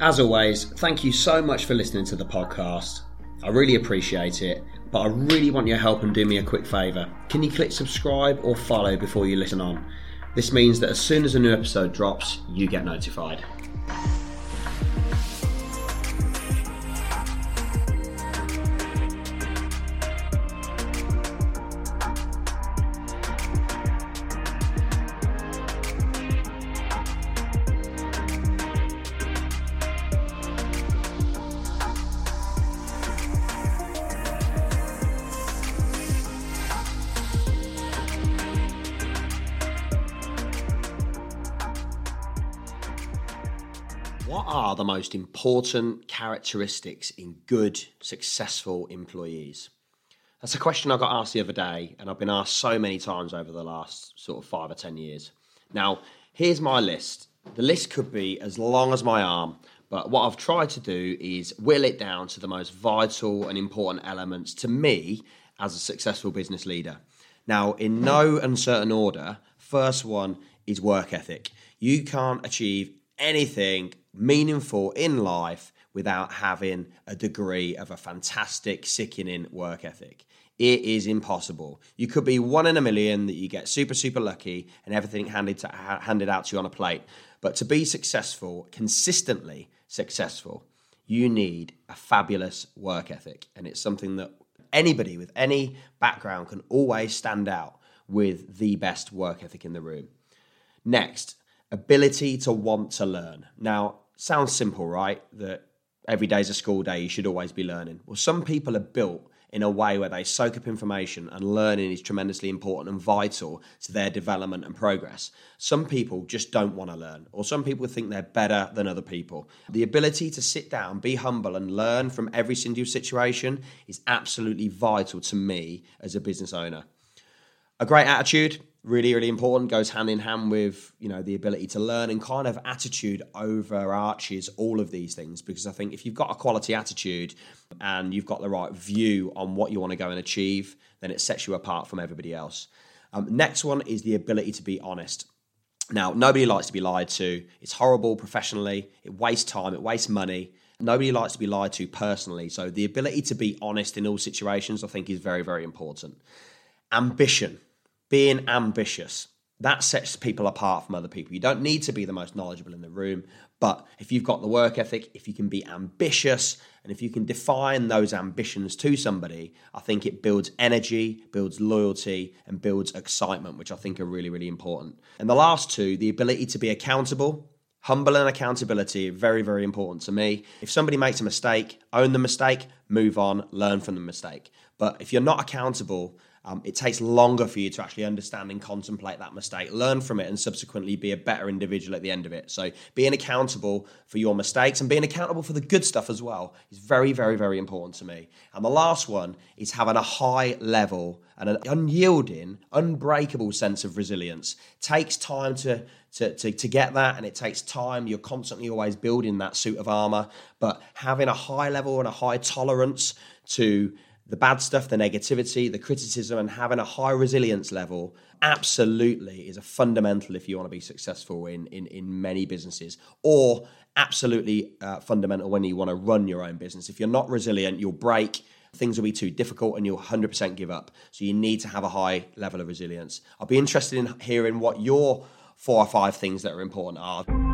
As always, thank you so much for listening to the podcast. I really appreciate it, but I really want your help and do me a quick favour. Can you click subscribe or follow before you listen on? This means that as soon as a new episode drops, you get notified. What are the most important characteristics in good, successful employees? That's a question I got asked the other day, and I've been asked so many times over the last sort of five or ten years. Now, here's my list. The list could be as long as my arm, but what I've tried to do is whittle it down to the most vital and important elements to me as a successful business leader. Now, in no uncertain order, first one is work ethic. You can't achieve anything meaningful in life without having a degree of a fantastic, sickening work ethic. It is impossible. You could be one in a million that you get super, super lucky and everything handed, to, handed out to you on a plate. But to be successful, consistently successful, you need a fabulous work ethic. And it's something that anybody with any background can always stand out with the best work ethic in the room. Next, ability to want to learn. Now, sounds simple, right? That every day is a school day, you should always be learning. Well, some people are built in a way where they soak up information and learning is tremendously important and vital to their development and progress. Some people just don't want to learn, or some people think they're better than other people. The ability to sit down, be humble, and learn from every single situation is absolutely vital to me as a business owner. A great attitude, really really important goes hand in hand with you know the ability to learn and kind of attitude overarches all of these things. Because i think if you've got a quality attitude and you've got the right view on what you want to go and achieve then it sets you apart from everybody else. Um, next one is the ability to be honest. Now nobody likes to be lied to. It's horrible professionally. It wastes time. It wastes money. Nobody likes to be lied to personally. So the ability to be honest in all situations i think is very very important. Ambition being ambitious that sets people apart from other people. You don't need to be the most knowledgeable in the room, but if you've got the work ethic, if you can be ambitious, and if you can define those ambitions to somebody, I think it builds energy, builds loyalty, and builds excitement, which I think are really, really important. And the last two, the ability to be accountable. Humble and accountability, very, very important to me. If somebody makes a mistake, own the mistake, move on, learn from the mistake. But if you're not accountable, um, it takes longer for you to actually understand and contemplate that mistake, learn from it, and subsequently be a better individual at the end of it. So, being accountable for your mistakes and being accountable for the good stuff as well is very, very, very important to me. And the last one is having a high level and an unyielding, unbreakable sense of resilience. It takes time to, to, to, to get that, and it takes time. You're constantly always building that suit of armor, but having a high level and a high tolerance to the bad stuff, the negativity, the criticism, and having a high resilience level absolutely is a fundamental if you want to be successful in in, in many businesses, or absolutely uh, fundamental when you want to run your own business. If you're not resilient, you'll break. Things will be too difficult and you'll 100% give up. So you need to have a high level of resilience. I'll be interested in hearing what your four or five things that are important are.